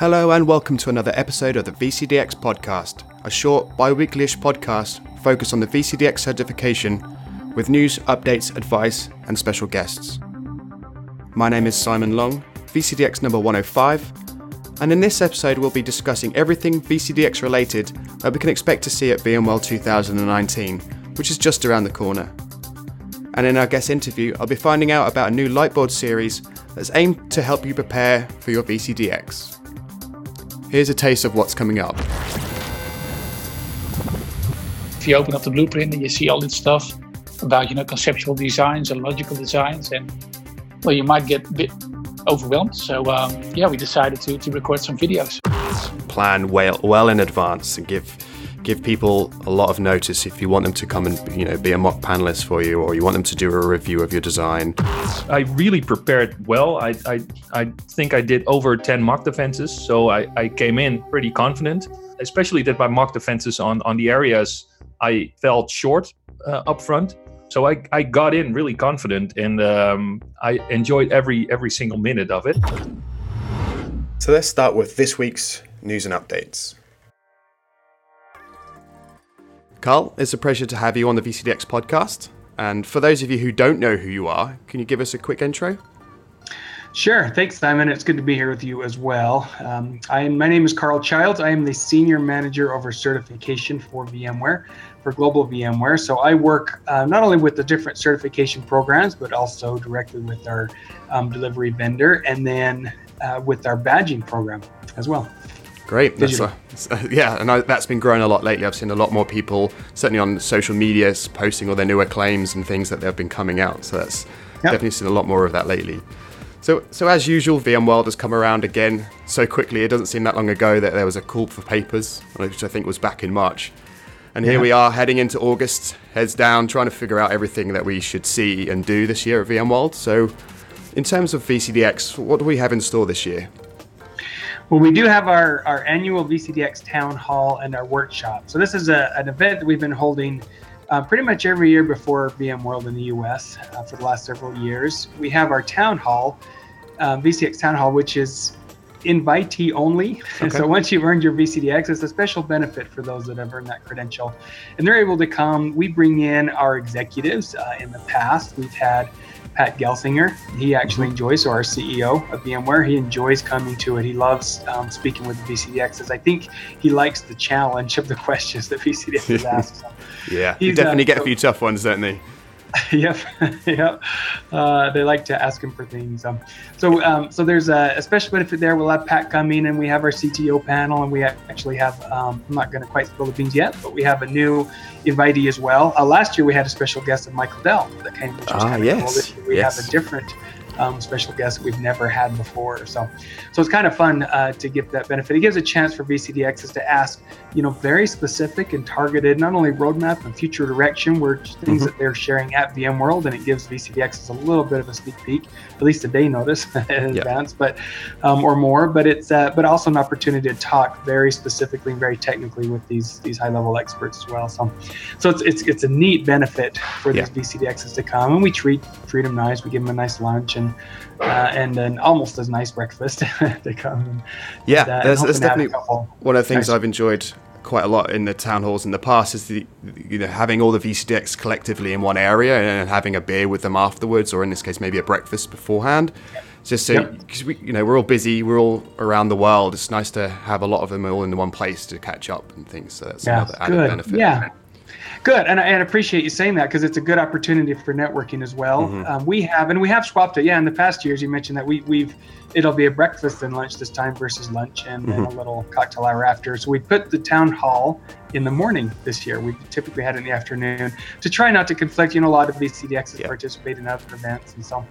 Hello and welcome to another episode of the VCDX podcast, a short bi weekly-ish podcast focused on the VCDX certification with news, updates, advice, and special guests. My name is Simon Long, VCDX number 105, and in this episode we'll be discussing everything VCDX related that we can expect to see at VMworld 2019, which is just around the corner. And in our guest interview, I'll be finding out about a new Lightboard series that's aimed to help you prepare for your VCDX. Here's a taste of what's coming up. If you open up the blueprint and you see all this stuff about you know conceptual designs and logical designs, and well, you might get a bit overwhelmed. So um, yeah, we decided to to record some videos. Plan well well in advance and give give people a lot of notice if you want them to come and you know be a mock panelist for you or you want them to do a review of your design. I really prepared well. I i, I think i did over 10 mock defenses so I, I came in pretty confident. Especially that my mock defenses on on the areas i felt short uh, up front so I, I got in really confident and um, i enjoyed every every single minute of it. So let's start with this week's news and updates Carl, it's a pleasure to have you on the VCDX podcast. And for those of you who don't know who you are, can you give us a quick intro? Sure. Thanks, Simon. It's good to be here with you as well. Um, I my name is Carl Childs. I am the Senior Manager over Certification for VMware, for Global VMware. So I work uh, not only with the different certification programs, but also directly with our um, delivery vendor and then uh, with our badging program as well. Great. A, uh, yeah, and I, that's been growing a lot lately. I've seen a lot more people, certainly on social media, posting all their newer claims and things that they've been coming out. So that's yep. definitely seen a lot more of that lately. So, so as usual, VMworld has come around again so quickly. It doesn't seem that long ago that there was a call for papers, which I think was back in March. And here yeah. we are heading into August, heads down, trying to figure out everything that we should see and do this year at VMworld. So, in terms of VCDX, what do we have in store this year? Well, we do have our, our annual VCDX town hall and our workshop. So this is a, an event that we've been holding uh, pretty much every year before VMworld in the US uh, for the last several years. We have our town hall, uh, VCDX town hall, which is invitee only. Okay. so once you've earned your VCDX, it's a special benefit for those that have earned that credential. And they're able to come. We bring in our executives. Uh, in the past, we've had Pat Gelsinger. He actually mm-hmm. enjoys, so our CEO of VMware, he enjoys coming to it. He loves um, speaking with the VCDXs. I think he likes the challenge of the questions that VCDXs ask. Yeah, you definitely uh, get so, a few tough ones, don't they? yep, yep. Uh, they like to ask him for things. Um, so, um, so there's a, a, special benefit there. We'll have Pat come in, and we have our CTO panel, and we actually have. Um, I'm not going to quite spill the beans yet, but we have a new invitee as well. Uh, last year we had a special guest of Michael Dell that came, which was ah, yes. cool. This year we yes. have a different um, special guests we've never had before. So, so it's kind of fun uh, to give that benefit. It gives a chance for VCDXs to ask, you know, very specific and targeted, not only roadmap and future direction, where things mm-hmm. that they're sharing at VMworld, and it gives VCDXs a little bit of a sneak peek, at least a day notice in yep. advance, but um, or more. But it's uh, but also an opportunity to talk very specifically and very technically with these these high level experts as well. So, so it's it's it's a neat benefit for yeah. these VCDXs to come, and we treat treat them nice. We give them a nice lunch and uh, and an almost as nice breakfast to come. Yeah, and, uh, that's, that's definitely one of the things nice. I've enjoyed quite a lot in the town halls in the past is the you know having all the VCDX collectively in one area and having a beer with them afterwards, or in this case maybe a breakfast beforehand. Just so because yep. we you know we're all busy, we're all around the world. It's nice to have a lot of them all in one place to catch up and things. So that's another added good. benefit. Yeah. Good, and I and appreciate you saying that because it's a good opportunity for networking as well. Mm-hmm. Um, we have, and we have swapped it. Yeah, in the past years, you mentioned that we we've it'll be a breakfast and lunch this time versus lunch and, mm-hmm. and, a little cocktail hour after. So we put the town hall in the morning this year. We typically had it in the afternoon to try not to conflict. You know, a lot of VCDXs yep. participate in other events, and so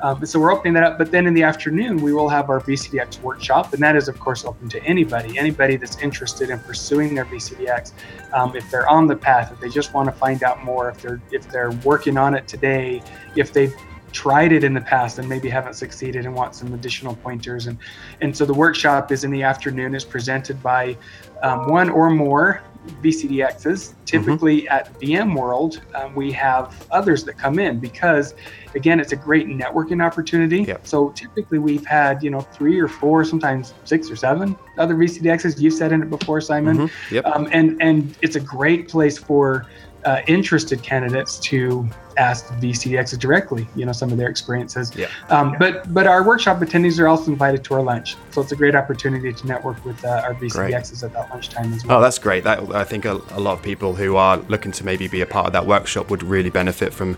um, so we're opening that up. But then in the afternoon, we will have our VCDX workshop, and that is of course open to anybody, anybody that's interested in pursuing their VCDX. Um, if they're on the path, if they just want to find out more, if they're if they're working on it today, if they tried it in the past and maybe haven't succeeded and want some additional pointers and and so the workshop is in the afternoon is presented by um, one or more VCDXs. Typically mm-hmm. at VMworld, um, we have others that come in because, again, it's a great networking opportunity. Yep. So typically we've had, you know, three or four, sometimes six or seven other VCDXs. You've said in it before, Simon. Mm-hmm. Yep. Um, and and it's a great place for uh, interested candidates to ask VCDXs directly, you know, some of their experiences. Yeah. Um, but but our workshop attendees are also invited to our lunch, so it's a great opportunity to network with uh, our VCDXs great. at that lunchtime as well. Oh, that's great. That I think a, a, lot of people who are looking to maybe be a part of that workshop would really benefit from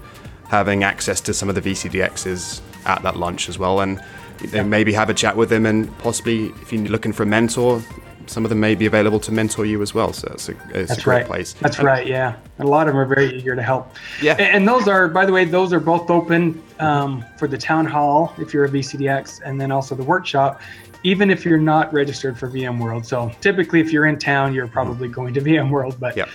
having access to some of the VCDXs at that lunch as well, and yeah. maybe have a chat with them, and possibly if you're looking for a mentor, some of them may be available to mentor you as well. So it's a, it's That's a great right. place. That's and, right. Yeah, and a lot of them are very eager to help. Yeah, and, and those are, by the way, those are both open um, for the town hall if you're a VCDX, and then also the workshop. Even if you're not registered for VMworld, so typically if you're in town, you're probably going to VMworld, but yeah.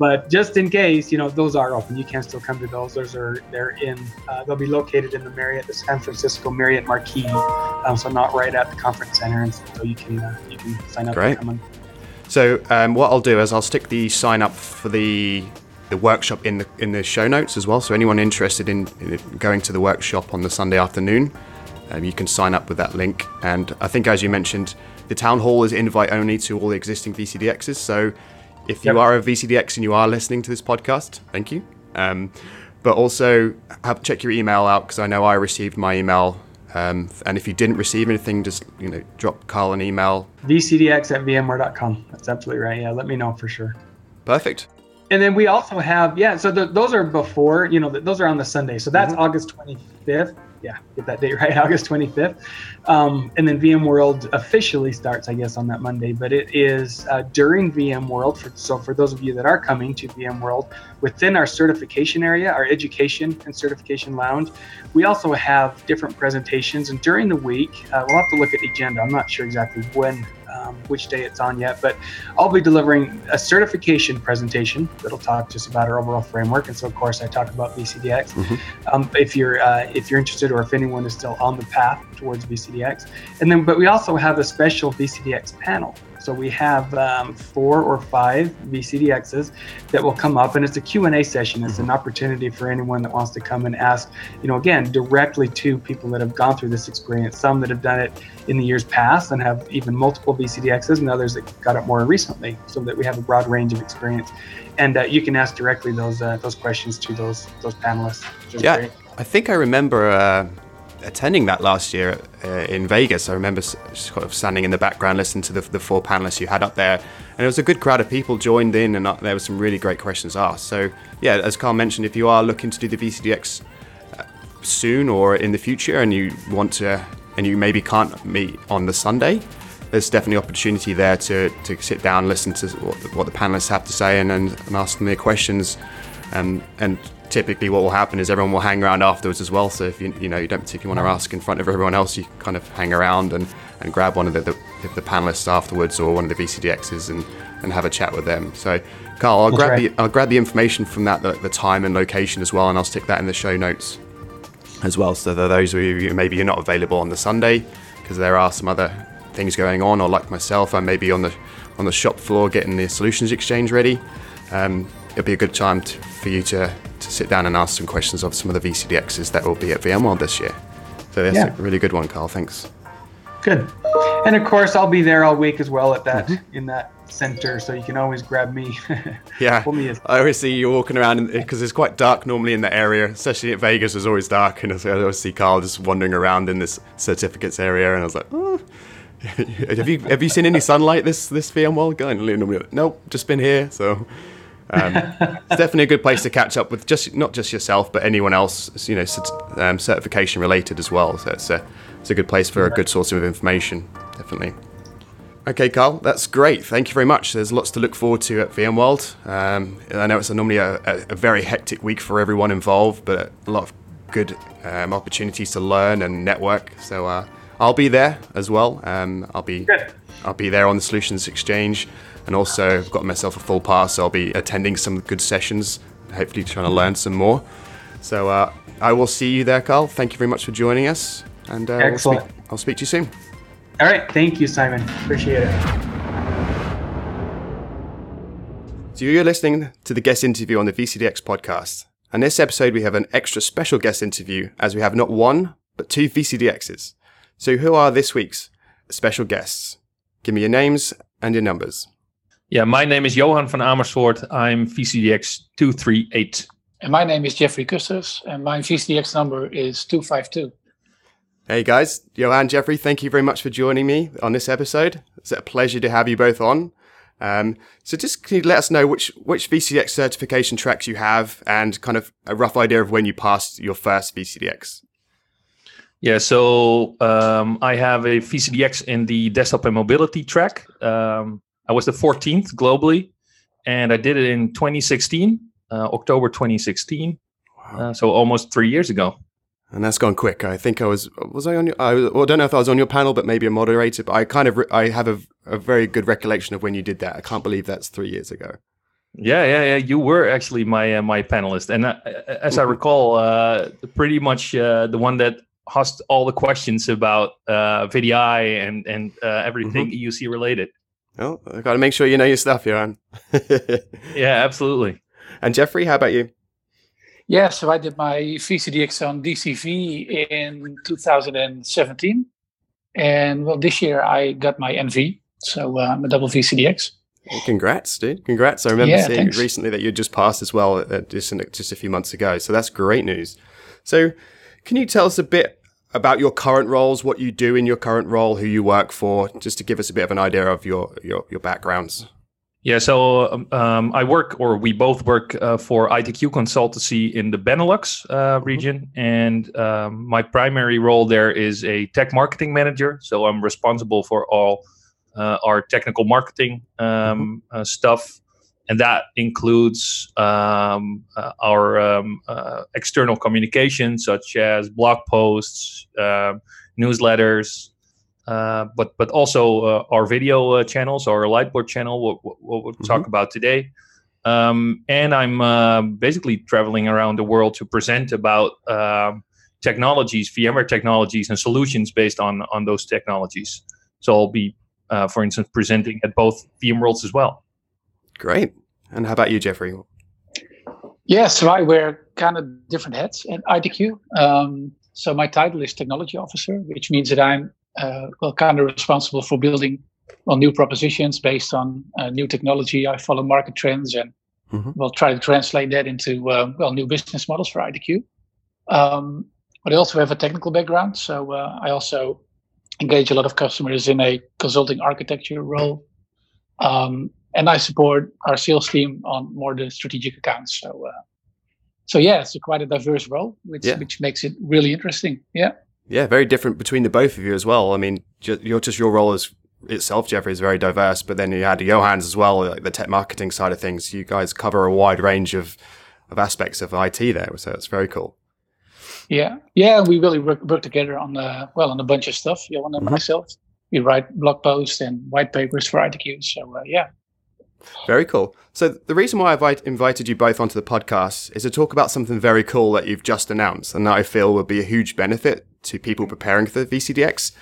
But just in case, you know, those are open. You can still come to those. Those are they're in. Uh, they'll be located in the Marriott, the San Francisco Marriott Marquis, um, so not right at the conference center, and so you can uh, you can sign up. Great. So um, what I'll do is I'll stick the sign up for the the workshop in the in the show notes as well. So anyone interested in, in going to the workshop on the Sunday afternoon, um, you can sign up with that link. And I think, as you mentioned, the town hall is invite only to all the existing VCDXs. So if you yep. are a VCDX and you are listening to this podcast, thank you. Um, but also have, check your email out because I know I received my email. Um, and if you didn't receive anything, just you know drop Carl an email. VCDX at VMware.com. That's absolutely right. Yeah, let me know for sure. Perfect. And then we also have yeah. So the, those are before you know those are on the Sunday. So that's mm-hmm. August 25th yeah, get that date right, August 25th. Um, and then VMworld officially starts, I guess, on that Monday. But it is uh, during VMworld. For, so for those of you that are coming to VMworld, within our certification area, our education and certification lounge, we also have different presentations. And during the week, uh, we'll have to look at the agenda. I'm not sure exactly when um, which day it's on yet, but I'll be delivering a certification presentation that'll talk just about our overall framework. And so, of course, I talk about VCDX. Mm-hmm. Um, if you're uh, if you're interested, or if anyone is still on the path towards VCDX, and then but we also have a special VCDX panel so we have um, four or five VCDXs that will come up, and it's a Q&A session. It's an mm-hmm. opportunity for anyone that wants to come and ask, you know, again, directly to people that have gone through this experience. Some that have done it in the years past and have even multiple VCDXs, and others that got it more recently, so that we have a broad range of experience. And uh, you can ask directly those uh, those questions to those those panelists. yeah, great. I think I remember. Attending that last year uh, in Vegas. I remember sort of standing in the background listening to the, the, four panelists you had up there, and it was a good crowd of people joined in, and uh, there were some really great questions asked. So, yeah, as Carl mentioned, if you are looking to do the VCDX uh, soon or in the future, and you want to, and you maybe can't meet on the Sunday, there's definitely opportunity there to, to sit down, listen to what the, what the panelists have to say, and, and, and ask them their questions. Um, and typically what will happen is everyone will hang around afterwards as well. So if you you know you don't particularly want to ask in front of everyone else, you kind of hang around and, and grab one of the, the, the panelists afterwards or one of the VCDXs and, and have a chat with them. So Carl, I'll That's grab right. the I'll grab the information from that the, the time and location as well, and I'll stick that in the show notes as well. So that those of you maybe you're not available on the Sunday because there are some other things going on, or like myself, I may be on the on the shop floor getting the solutions exchange ready. Um, it'll be a good time to, for you to to sit down and ask some questions of some of the VCDXs that will be at VMworld this year. So that's yeah. a really good one, Carl. Thanks. Good. And of course, I'll be there all week as well at that mm-hmm. in that center, so you can always grab me. yeah, me I always see you walking around because it's quite dark normally in the area, especially at Vegas. It's always dark, and I always see Carl just wandering around in this certificates area, and I was like, oh. have you have you seen any sunlight this this VMworld? Going, nope, just been here. So um, it's definitely a good place to catch up with just not just yourself, but anyone else, you know, um, certification related as well. So it's a it's a good place for a good source of information, definitely. Okay, Carl, that's great. Thank you very much. There's lots to look forward to at VMworld. Um, I know it's a, normally a, a, very hectic week for everyone involved, but a lot of good um, opportunities to learn and network. So uh, I'll be there as well. Um, I'll be good. I'll be there on the Solutions Exchange and also I've got myself a full pass. So I'll be attending some good sessions, hopefully trying to learn some more. So uh, I will see you there, Carl. Thank you very much for joining us, and uh, excellent. We'll speak, I'll speak to you soon. All right, thank you, Simon. Appreciate it. So you're listening to the guest interview on the VCDX podcast. And this episode, we have an extra special guest interview as we have not one, but two VCDXs. So who are this week's special guests? Give me your names and your numbers. Yeah, my name is Johan van Amersfoort. I'm VCDX 238. And my name is Jeffrey Kusters, and my VCDX number is 252. Hey guys, Johan, Jeffrey, thank you very much for joining me on this episode. It's a pleasure to have you both on. Um, so just can you let us know which which VCDX certification tracks you have and kind of a rough idea of when you passed your first VCDX? Yeah, so um, I have a VCDX in the desktop and mobility track. Um, I was the 14th globally, and I did it in 2016, uh, October 2016. Wow. Uh, so almost three years ago. And that's gone quick. I think I was was I on your I well, I don't know if I was on your panel, but maybe a moderator. But I kind of re- I have a, a very good recollection of when you did that. I can't believe that's three years ago. Yeah, yeah, yeah. You were actually my uh, my panelist, and uh, as I mm-hmm. recall, uh, pretty much uh, the one that asked all the questions about uh, VDI and and uh, everything mm-hmm. EUC related. Oh, I got to make sure you know your stuff, Johan. yeah, absolutely. And Jeffrey, how about you? Yeah, so I did my VCDX on DCV in 2017. And well, this year I got my NV. So uh, I'm a double VCDX. Well, congrats, dude. Congrats. I remember yeah, seeing thanks. recently that you just passed as well uh, just, in, just a few months ago. So that's great news. So can you tell us a bit about your current roles, what you do in your current role, who you work for, just to give us a bit of an idea of your, your, your backgrounds? Yeah, so um, um, I work, or we both work uh, for ITQ Consultancy in the Benelux uh, mm-hmm. region, and um, my primary role there is a tech marketing manager. So I'm responsible for all uh, our technical marketing um, mm-hmm. Uh, stuff, and that includes um, uh, our um, uh, external communication, such as blog posts, newsletters. Uh, but but also uh, our video uh, channels, our Lightboard channel, what, what, what we'll mm-hmm. talk about today. Um, and I'm uh, basically traveling around the world to present about um, technologies, VMware technologies, and solutions based on on those technologies. So I'll be, uh, for instance, presenting at both VMworlds as well. Great. And how about you, Jeffrey? Yeah, so I wear kind of different hats at ITQ. Um, so my title is technology officer, which means that I'm uh, well, kind of responsible for building well new propositions based on uh, new technology. I follow market trends and mm-hmm. we'll try to translate that into uh, well new business models for ITQ. Um, but I also have a technical background, so uh, I also engage a lot of customers in a consulting architecture role. Um, and I support our sales team on more the strategic accounts. So, uh, so yeah, it's a quite a diverse role, which yeah. which makes it really interesting. Yeah. Yeah, very different between the both of you as well. I mean, just, your just your role as itself, Jeffrey, is very diverse, but then you had Johan's as well, like the tech marketing side of things. You guys cover a wide range of of aspects of IT there, so it's very cool. Yeah, yeah, we really work, work together on uh, well on a bunch of stuff. Johan and mm-hmm. myself, we write blog posts and white papers for ITQ. So uh, yeah, very cool. So the reason why I've invited you both onto the podcast is to talk about something very cool that you've just announced, and that I feel would be a huge benefit to people preparing for the VCDX.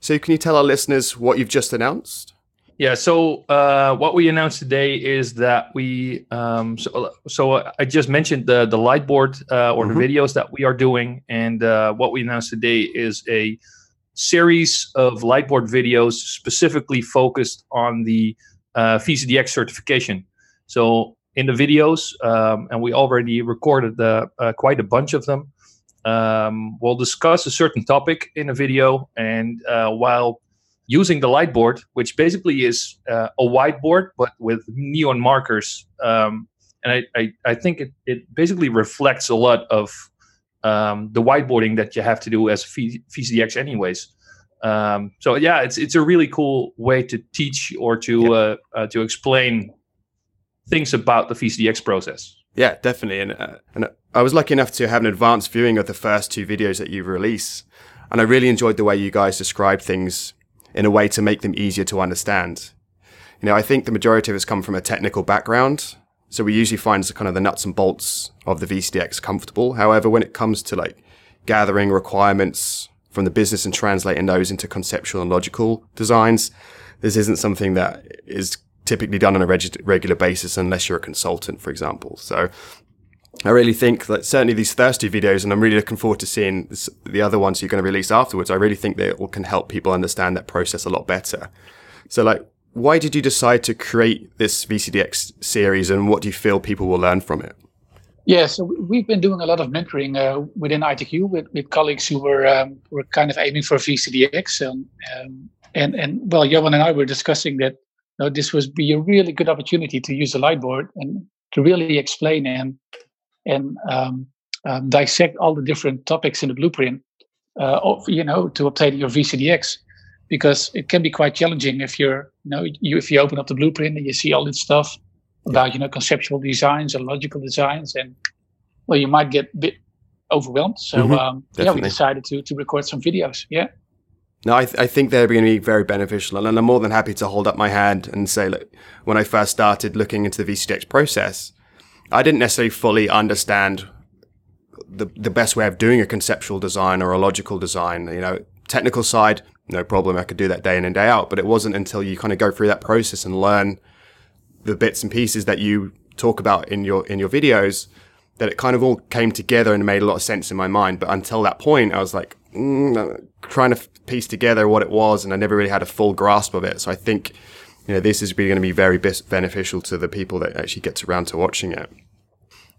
So can you tell our listeners what you've just announced? Yeah, so uh, what we announced today is that we um, so, so I just mentioned the the Lightboard uh, or mm-hmm. the videos that we are doing, and uh, what we announced today is a series of Lightboard videos specifically focused on the uh, VCDX certification. So in the videos, um, and we already recorded uh, quite a bunch of them. Um, we'll discuss a certain topic in a video, and uh, while using the Lightboard, which basically is uh, a whiteboard but with neon markers, um, and I, I, I, think it, it basically reflects a lot of um, the whiteboarding that you have to do as VCDX, anyways. Um, so yeah, it's it's a really cool way to teach or to uh, uh, to explain things about the VCDX process. Yeah, definitely. And uh, and I was lucky enough to have an advanced viewing of the first two videos that you release, and I really enjoyed the way you guys describe things in a way to make them easier to understand. You know, I think the majority of us come from a technical background, so we usually find the kind of the nuts and bolts of the VCDX comfortable. However, when it comes to like gathering requirements from the business and translating those into conceptual and logical designs. This isn't something that is typically done on a reg- regular basis unless you're a consultant, for example. So I really think that certainly these thirsty videos, and I'm really looking forward to seeing this, the other ones you're going to release afterwards. I really think they all can help people understand that process a lot better. So, like, why did you decide to create this VCDX series, and what do you feel people will learn from it? Yeah, so we've been doing a lot of mentoring uh, within ITQ with, with colleagues who were um, were kind of aiming for VCDX, um, um, and and well, Johan and I were discussing that you know, this would be a really good opportunity to use the Lightboard and to really explain and and um, um, dissect all the different topics in the blueprint, uh, of, you know, to obtain your VCDX, because it can be quite challenging if you're, you know, you, if you open up the blueprint and you see all this stuff about, you know, conceptual designs and logical designs, and well, you might get a bit overwhelmed. So Mhm, um, yeah, we decided to to record some videos. Yeah. No, I, th- I think they're going to be very beneficial, and I'm more than happy to hold up my hand and say, look, when I first started looking into the VCDX process, I didn't necessarily fully understand the the best way of doing a conceptual design or a logical design. You know, technical side, no problem, I could do that day in and day out. But it wasn't until you kind of go through that process and learn the bits and pieces that you talk about in your in your videos that it kind of all came together and made a lot of sense in my mind. But until that point, I was like mm, trying to piece together what it was, and I never really had a full grasp of it. So I think you know this is really going to be very bis- beneficial to the people that actually gets around to watching it.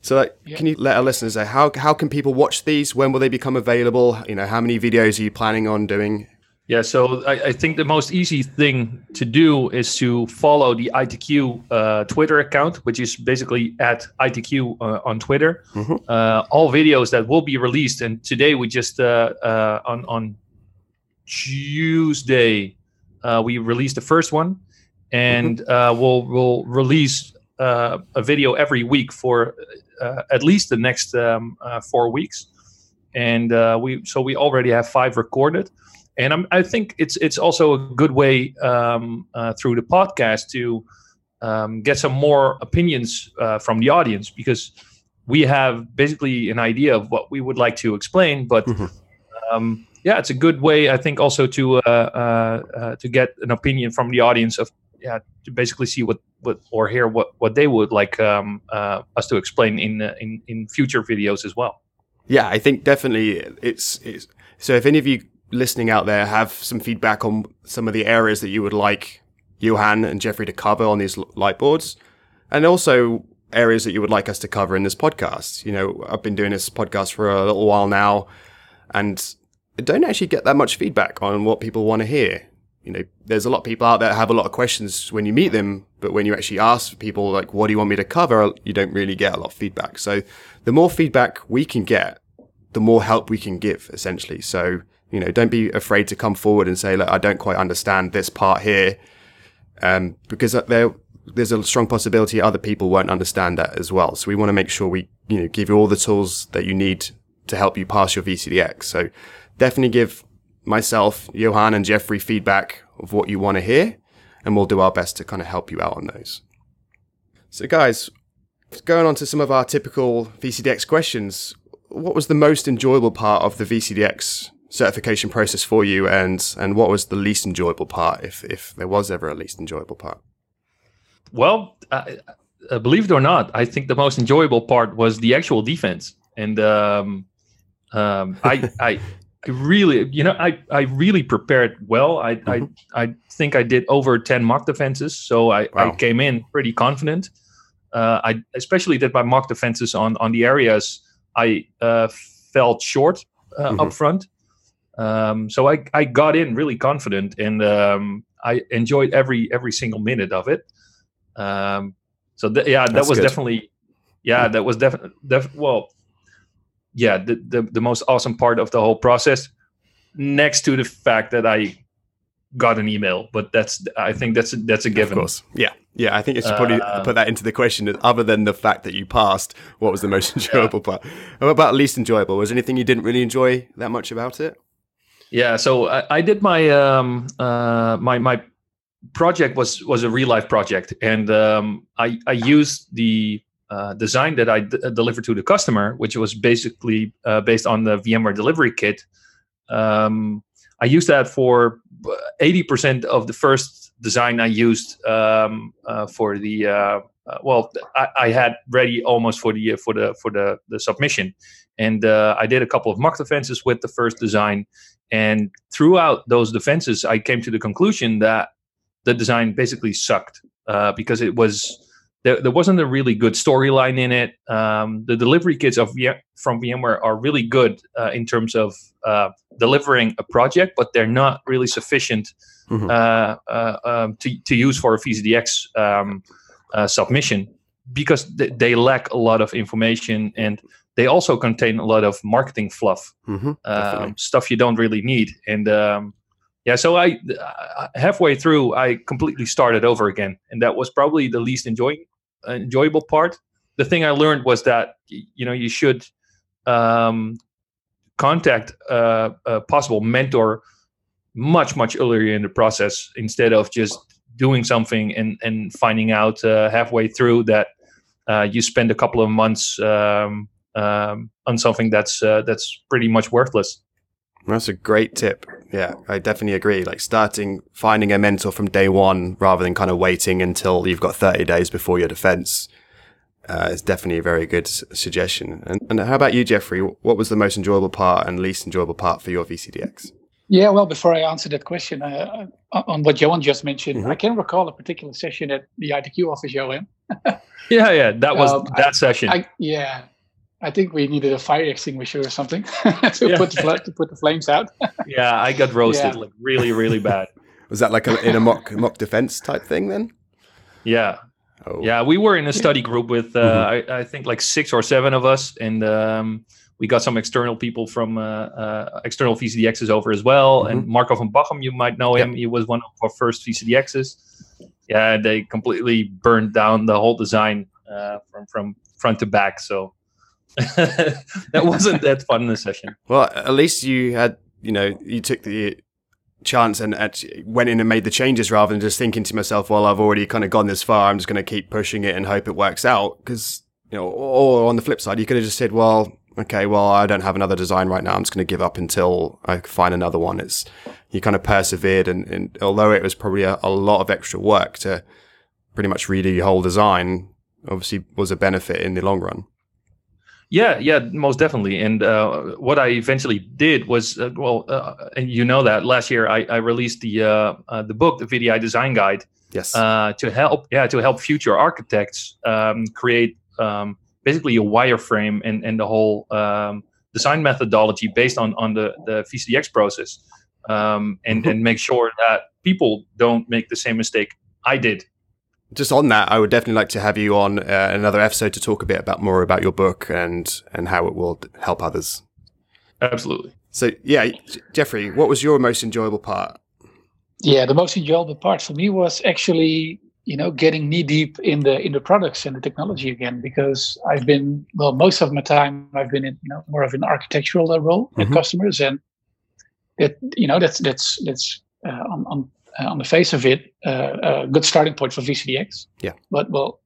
So, like, Yeah. can you let our listeners know how how can people watch these? When will they become available? You know, how many videos are you planning on doing? Yeah, so I, I think the most easy thing to do is to follow the ITQ uh, Twitter account, which is basically at ITQ uh, on Twitter. Mhm. Uh, all videos that will be released, and today we just uh, uh, on on Tuesday uh, we released the first one, and uh, we'll we'll release uh, a video every week for uh, at least the next um, uh, four weeks, and uh, we so we already have five recorded and I'm, I think it's it's also a good way um, uh, through the podcast to um, get some more opinions uh, from the audience because we have basically an idea of what we would like to explain, but Mhm. um, yeah, it's a good way I think also to uh, uh, uh, to get an opinion from the audience of yeah to basically see what what or hear what what they would like um, uh, us to explain in uh, in in future videos as well. Yeah, I think definitely it's, it's so. If any of you listening out there have some feedback on some of the areas that you would like Johan and Jeffrey to cover on these light boards, and also areas that you would like us to cover in this podcast. You know, I've been doing this podcast for a little while now, and I don't actually get that much feedback on what people want to hear. You know, there's a lot of people out there that have a lot of questions when you meet them, but when you actually ask people like, "What do you want me to cover?" you don't really get a lot of feedback. So, the more feedback we can get, the more help we can give, essentially. So, you know, don't be afraid to come forward and say, "Look, I don't quite understand this part here," um, because there there's a strong possibility other people won't understand that as well. So we want to make sure we, you know, give you all the tools that you need to help you pass your VCDX. So definitely give myself, Johan and Jeffrey feedback of what you want to hear, and we'll do our best to kind of help you out on those. So guys, going on to some of our typical VCDX questions, what was the most enjoyable part of the VCDX certification process for you and and what was the least enjoyable part if if there was ever a least enjoyable part? Well, uh, uh, believe it or not, I think the most enjoyable part was the actual defense, and um, um, I, I, really, you know, I, I really prepared well. I, Mhm. I, I think I did over ten mock defenses, so I, I came in pretty confident. Uh, I especially did my mock defenses on on the areas I uh, felt short uh, Mhm. up front. Um, so I, I got in really confident, and um, I enjoyed every every single minute of it. Um, so th- yeah, that That's was good. definitely, yeah, that was definitely, def- well, yeah, the, the the most awesome part of the whole process. Next to the fact that I got an email, but that's I think that's a, that's a Of given. course. Yeah. Yeah. I think you should probably Uh, put that into the question. Other than the fact that you passed, what was the most enjoyable part? And What about least enjoyable? Was anything you didn't really enjoy that much about it? Yeah, so I, I did my um uh my my project was was a real life project, and um, I I used the uh, design that I d- delivered to the customer, which was basically uh, based on the VMware delivery kit. Um, I used that for eighty percent of the first design I used um, uh, for the uh, uh, well, I, I, had ready almost for the for the for the the submission, and uh, I did a couple of mock defenses with the first design, and throughout those defenses, I came to the conclusion that the design basically sucked uh, because it was there, there wasn't a really good storyline in it. Um, the delivery kits of from VMware are really good uh, in terms of uh, delivering a project, but they're not really sufficient mm-hmm. uh, uh um, to, to use for a VCDX um, uh, submission because th- they lack a lot of information and they also contain a lot of marketing fluff, mm-hmm, um, stuff you don't really need. And um, yeah, so I uh, halfway through I completely started over again, and that was probably the least enjoying enjoyable part. The thing I learned was that you know you should um, contact a, a possible mentor much much earlier in the process instead of just doing something and and finding out uh, halfway through that uh, you spend a couple of months um, um, on something that's uh, that's pretty much worthless. That's a great tip. Yeah, I definitely agree. Like starting finding a mentor from day one rather than kind of waiting until you've got 30 days before your defense uh, is definitely a very good suggestion. And, and how about you, Jeffrey? What was the most enjoyable part and least enjoyable part for your VCDX? Yeah, well, before I answer that question, uh, uh, on what Johan just mentioned, mm-hmm. I can recall a particular session at the ITQ office, Johan. yeah, yeah, that was um, that session. I, yeah, I think we needed a fire extinguisher or something to yeah. put the to put the flames out. yeah, I got roasted yeah. like really, really bad. Was that like a, in a mock mock defense type thing then? Yeah, oh. yeah. We were in a study group with uh, mm-hmm. I, I, think like six or seven of us, and um, we got some external people from uh, uh, external VCDXs over as well. Mm-hmm. And Marco van Bachem, you might know him. Yep. He was one of our first VCDXs. Yeah, they completely burned down the whole design uh, from from front to back. So that wasn't that fun in the session. Well, at least you had, you know, you took the chance and went in and made the changes rather than just thinking to myself, well, I've already kind of gone this far. I'm just going to keep pushing it and hope it works out. Because, you know, or on the flip side, you could have just said, well, okay, well, I don't have another design right now. I'm just going to give up until I find another one. It's, you kind of persevered. And, and although it was probably a, a lot of extra work to pretty much redo your whole design, obviously was a benefit in the long run. Yeah, yeah, most definitely. And uh, what I eventually did was, uh, well, uh, and you know that last year I, I released the uh, uh, the book, the VDI Design Guide. Yes. Uh, to help, yeah, to help future architects um, create um, basically a wireframe and and the whole um, design methodology based on on the the VCDX process, um, and mm-hmm. and make sure that people don't make the same mistake I did just on that, I would definitely like to have you on uh, another episode to talk a bit about more about your book and and how it will help others. Absolutely. So yeah, Jeffrey, what was your most enjoyable part? Yeah, the most enjoyable part for me was actually you know getting knee deep in the in the products and the technology again because I've been well most of my time I've been in you know more of an architectural role mm-hmm. with customers and that you know that's that's that's uh, on, on on the face of it, uh, a good starting point for VCDX. Yeah. But well,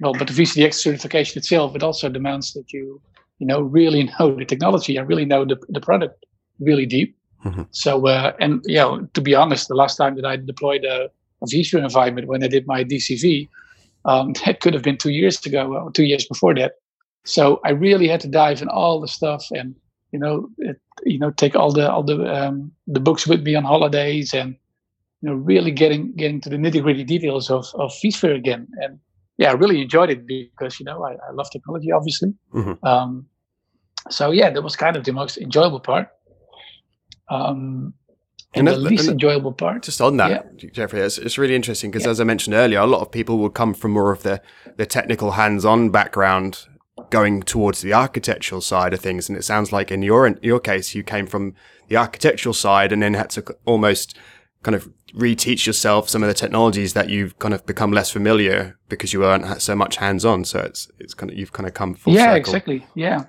well, but the VCDX certification itself, it also demands that you, you know, really know the technology and really know the, the product really deep. Mm-hmm. So, uh, and yeah, to be honest, the last time that I deployed a, a vSphere environment when I did my DCV, um, that could have been two years ago, or two years before that. So I really had to dive in all the stuff and, you know, it, you know, take all the all the um, the books with me on holidays and you know, really getting getting to the nitty gritty details of of vSphere again. And yeah, I really enjoyed it because you know I, I love technology, obviously. Mm-hmm. Um, so yeah, that was kind of the most enjoyable part. Um, and, and the least and enjoyable part. Just on that, yeah. Jeffrey, it's, it's really interesting because yeah. as I mentioned earlier, a lot of people would come from more of the the technical hands-on background going towards the architectural side of things. And it sounds like in your in your case, you came from the architectural side and then had to almost kind of reteach yourself some of the technologies that you've kind of become less familiar because you weren't so much hands on. So it's it's kind of you've kind of come full yeah, circle. Yeah, exactly. Yeah.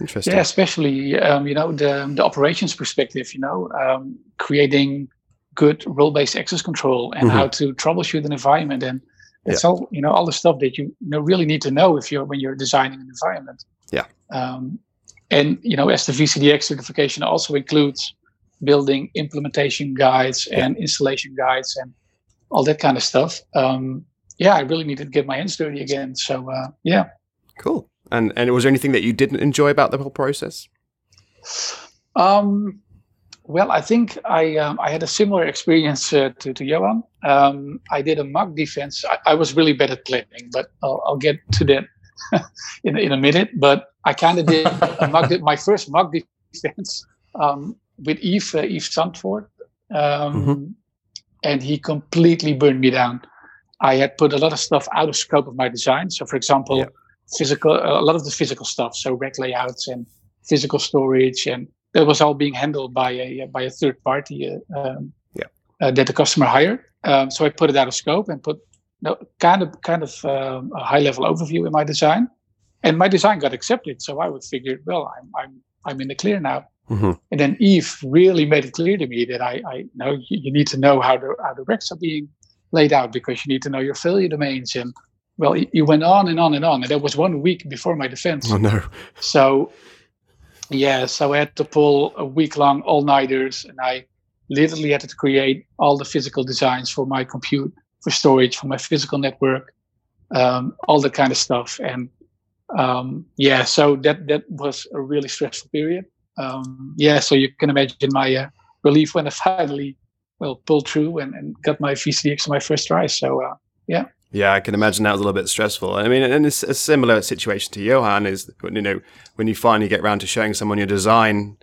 Interesting. Yeah, especially um, you know the the operations perspective. You know, um, creating good role based access control and mm-hmm. how to troubleshoot an environment and it's yeah. all you know all the stuff that you, you know really need to know if you're when you're designing an environment. Yeah. Um, and you know, as the VCDX certification also includes building implementation guides and installation guides and all that kind of stuff. Um, yeah, I really needed to get my hands dirty again. So uh, yeah, cool. And and was there anything that you didn't enjoy about the whole process? Um, well, I think I um, I had a similar experience uh, to to Johan. Um, I did a mock defense. I, I, was really bad at planning, but I'll, I'll get to that in in a minute. But I kind of did a mock my first mock defense um, with Yves, uh, Yves Sandfort, um, mm-hmm. and he completely burned me down. I had put a lot of stuff out of scope of my design. So, for example, yeah. physical a lot of the physical stuff, so rack layouts and physical storage and that was all being handled by a by a third party uh, um, yeah. uh, that the customer hired. Um, so I put it out of scope and put you kind of kind of um, a high level overview in my design, and my design got accepted. So I would figure, well, I'm I'm I'm in the clear now. Mm-hmm. And then Yves really made it clear to me that I I know you, you need to know how the how the racks are being laid out because you need to know your failure domains and well, you went on and on and on, and that was one week before my defense. Oh no! So yeah, so I had to pull a week long all nighters, and I literally had to create all the physical designs for my compute, for storage, for my physical network, um, all that kind of stuff. And um, yeah, so that that was a really stressful period. Um, yeah, so you can imagine my uh, relief when I finally well pulled through and, and got my VCDX on my first try. So uh, yeah. Yeah, I can imagine that was a little bit stressful. I mean, and it's a similar situation to Johan is, you know, when you finally get around to showing someone your design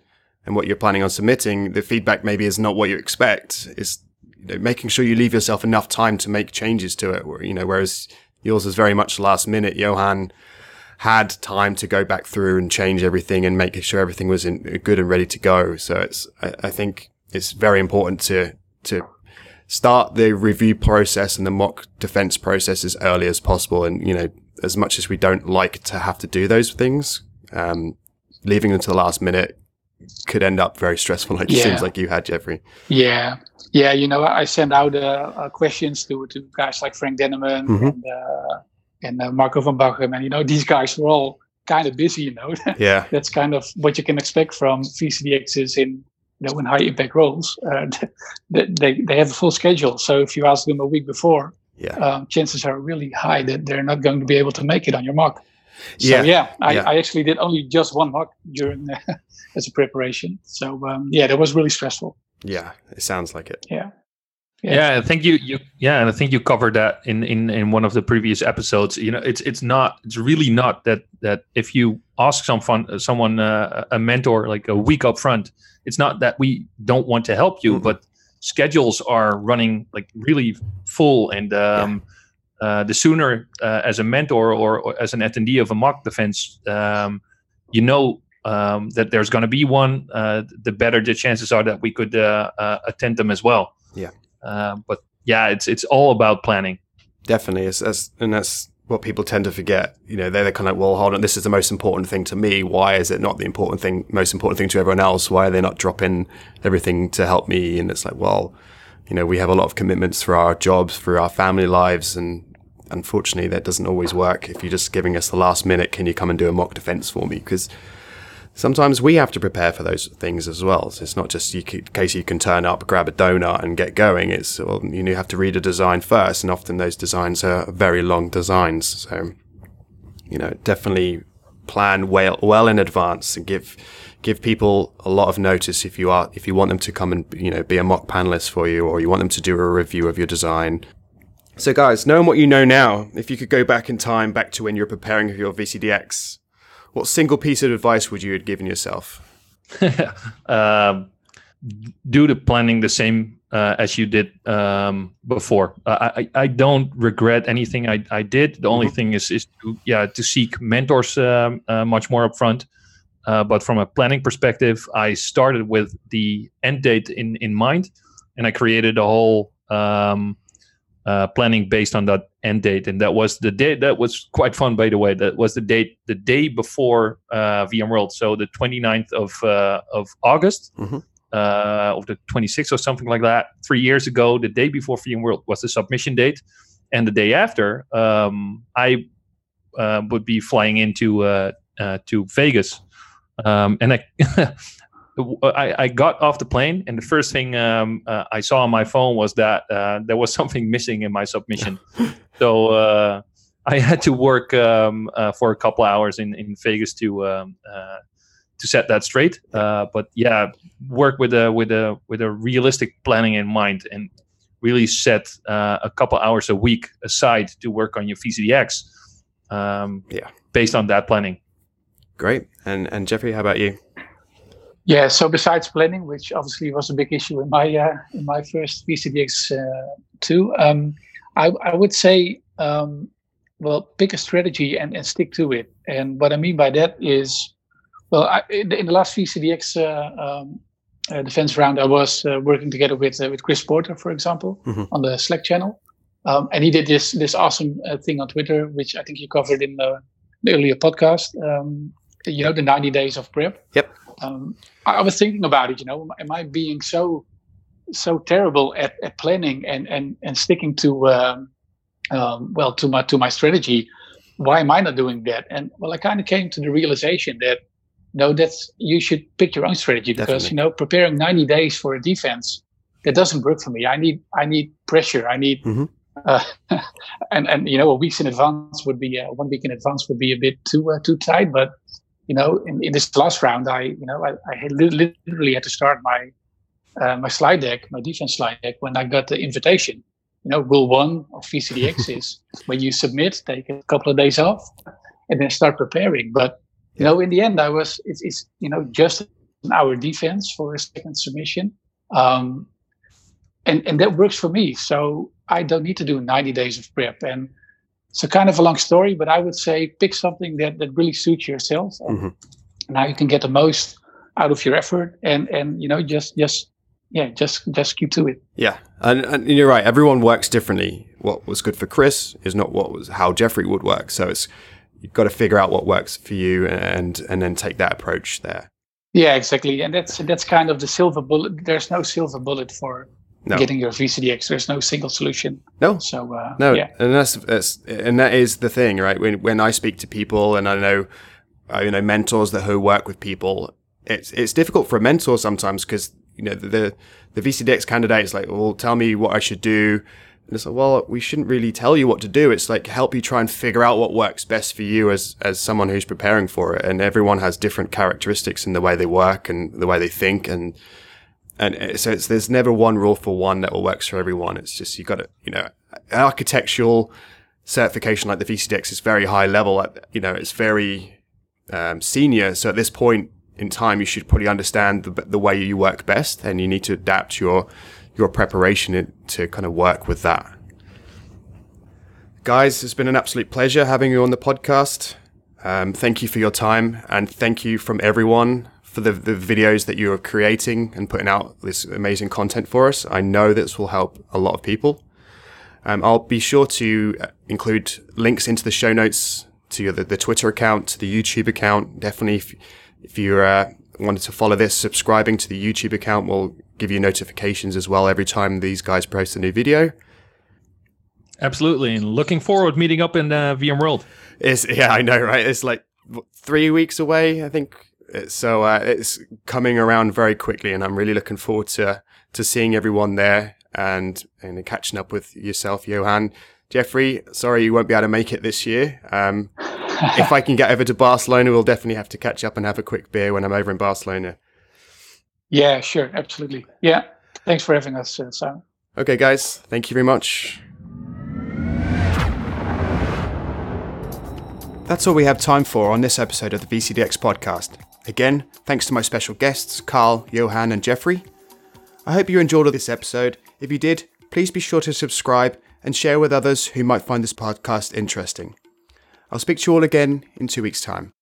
and what you're planning on submitting, the feedback maybe is not what you expect. It's you know, making sure you leave yourself enough time to make changes to it. You know, whereas yours is very much last minute. Johan had time to go back through and change everything and make sure everything was in, good and ready to go. So it's, I, I think it's very important to, to start the review process and the mock defense process as early as possible. And, you know, as much as we don't like to have to do those things, um, leaving them to the last minute could end up very stressful, like yeah. it seems like you had, Jeffrey. Yeah. Yeah. You know, I send out uh, uh, questions to, to guys like Frank Denneman mm-hmm. and, uh, and uh, Marco van Bachem. And, you know, these guys were all kind of busy, you know. Yeah. That's kind of what you can expect from VCDXs in you know, in high impact roles, uh, they, they have a full schedule. So if you ask them a week before, yeah. Um, chances are really high that they're not going to be able to make it on your mock. So yeah, yeah, I, yeah. I actually did only just one mock during as a preparation. So um, yeah, that was really stressful. Yeah, it sounds like it. Yeah. Yeah. yeah, I think you you yeah, and I think you covered that in in in one of the previous episodes. You know, it's it's not it's really not that that if you ask someone someone uh, a mentor like a week up front, it's not that we don't want to help you, mm-hmm. but schedules are running like really full and um, yeah. uh, the sooner uh, as a mentor or, or, as an attendee of a mock defense um, you know um, that there's going to be one uh, the better the chances are that we could uh, uh, attend them as well yeah uh, but yeah it's it's all about planning definitely and that's what people tend to forget. You know, they're, they're kind of like, well, hold on, this is the most important thing to me. Why is it not the important thing, most important thing to everyone else? Why are they not dropping everything to help me? And it's like, well, you know, we have a lot of commitments for our jobs, for our family lives, and unfortunately, that doesn't always work. If you're just giving us the last minute, can you come and do a mock defense for me? Because sometimes we have to prepare for those things as well. So it's not just you in case you can turn up, grab a donut, and get going. It's well, you have to read a design first, and often those designs are very long designs. So you know, definitely plan well well in advance and give give people a lot of notice if you are if you want them to come and you know be a mock panelist for you, or you want them to do a review of your design. So, guys, knowing what you know now, if you could go back in time, back to when you were preparing for your VCDX, what single piece of advice would you have given yourself? um, do the planning the same uh, as you did um, before. Uh, I, I don't regret anything I, I did. The mm-hmm. only thing is is to yeah to seek mentors um, uh, much more upfront. Uh, but from a planning perspective, I started with the end date in in mind, and I created a whole um, uh, planning based on that end date, and that was the day. That was quite fun, by the way. That was the date, the day before uh, VMworld, so the 29th of uh, of August, mm-hmm. uh, of the 26th or something like that. Three years ago, the day before VMworld was the submission date, and the day after, um, I uh, would be flying into uh, uh, to Vegas, um, and I. I, I got off the plane, and the first thing um, uh, I saw on my phone was that uh, there was something missing in my submission. so uh, I had to work um, uh, for a couple hours in, in Vegas to um, uh, to set that straight. Uh, but yeah, work with a with a with a realistic planning in mind, and really set a couple hours a week aside to work on your VCDX. Um, yeah, based on that planning. Great. And and Jeffrey, how about you? Yeah, so besides planning, which obviously was a big issue in my uh, in my first VCDX uh, too, um, I, I would say, um, well, pick a strategy and, and stick to it. And what I mean by that is, well, I, in, the, in, the, last VCDX uh, um, uh, defense round, I was uh, working together with uh, with Chris Porter, for example, mm-hmm. on the Slack channel, um, and he did this this awesome thing on Twitter, which I think you covered in the, the earlier podcast. Um, you know, the 90 days of prep. Yep. Um, I was thinking about it. You know, am I being so so terrible at, at planning and and and sticking to um, um, well to my to my strategy? Why am I not doing that? And well, I kind of came to the realization that no, that's you should pick your own strategy because Definitely. you know preparing 90 days for a defense that doesn't work for me. I need I need pressure. I need. Mm-hmm. Uh, and and you know a week in advance would be uh, one week in advance would be a bit too uh, too tight but you know, in, in this last round, I, you know, I, I literally had to start my uh, my slide deck, my defense slide deck, when I got the invitation. You know, rule one of VCDX is when you submit, take a couple of days off, and then start preparing. But you know, in the end, I was it's, it's you know just an hour defense for a second submission, um, and and that works for me. So I don't need to do 90 days of prep. And so kind of a long story, but I would say pick something that, that really suits yourself. Mm-hmm. Now you can get the most out of your effort and, and, you know, just, just, yeah, just, just keep to it. Yeah. And, and you're right. Everyone works differently. What was good for Chris is not what was how Jeffrey would work. So it's, you've got to figure out what works for you and, and then take that approach there. Yeah, exactly. And that's, that's kind of the silver bullet. There's no silver bullet for, no. getting your VCDX. There's no single solution. No. So uh, no, yeah. and that's, that's and that is the thing, right? When when I speak to people, and I know, uh, you know, mentors that who work with people, it's it's difficult for a mentor sometimes because you know the the VCDX candidate is like, well, tell me what I should do. And it's like, well, we shouldn't really tell you what to do. It's like help you try and figure out what works best for you as as someone who's preparing for it. And everyone has different characteristics in the way they work and the way they think and and so there's never one rule for one that will works for everyone. It's just you got to, you know, architectural certification like the VCDX is very high level. You know, it's very um, senior. So at this point in time, you should probably understand the, the way you work best, and you need to adapt your your preparation to kind of work with that. Guys, it's been an absolute pleasure having you on the podcast. Um, thank you for your time, and thank you from everyone for the, the videos that you are creating and putting out this amazing content for us. I know this will help a lot of people. Um, I'll be sure to uh, include links into the show notes to the, the Twitter account, to the YouTube account. Definitely, if, if you uh, wanted to follow this, subscribing to the YouTube account will give you notifications as well every time these guys post a new video. Absolutely, and looking forward to meeting up in uh, VMworld. It's yeah, I know, right? It's like three weeks away, I think, so uh, it's coming around very quickly, and I'm really looking forward to to seeing everyone there and and catching up with yourself, Johan. Jeffrey, sorry you won't be able to make it this year. Um, if I can get over to Barcelona, we'll definitely have to catch up and have a quick beer when I'm over in Barcelona. Yeah, sure, absolutely. Yeah, thanks for having us, uh, Simon. Okay, guys, thank you very much. That's all we have time for on this episode of the VCDX podcast. Again, thanks to my special guests, Carl, Johan, and Jeffrey. I hope you enjoyed this episode. If you did, please be sure to subscribe and share with others who might find this podcast interesting. I'll speak to you all again in two weeks' time.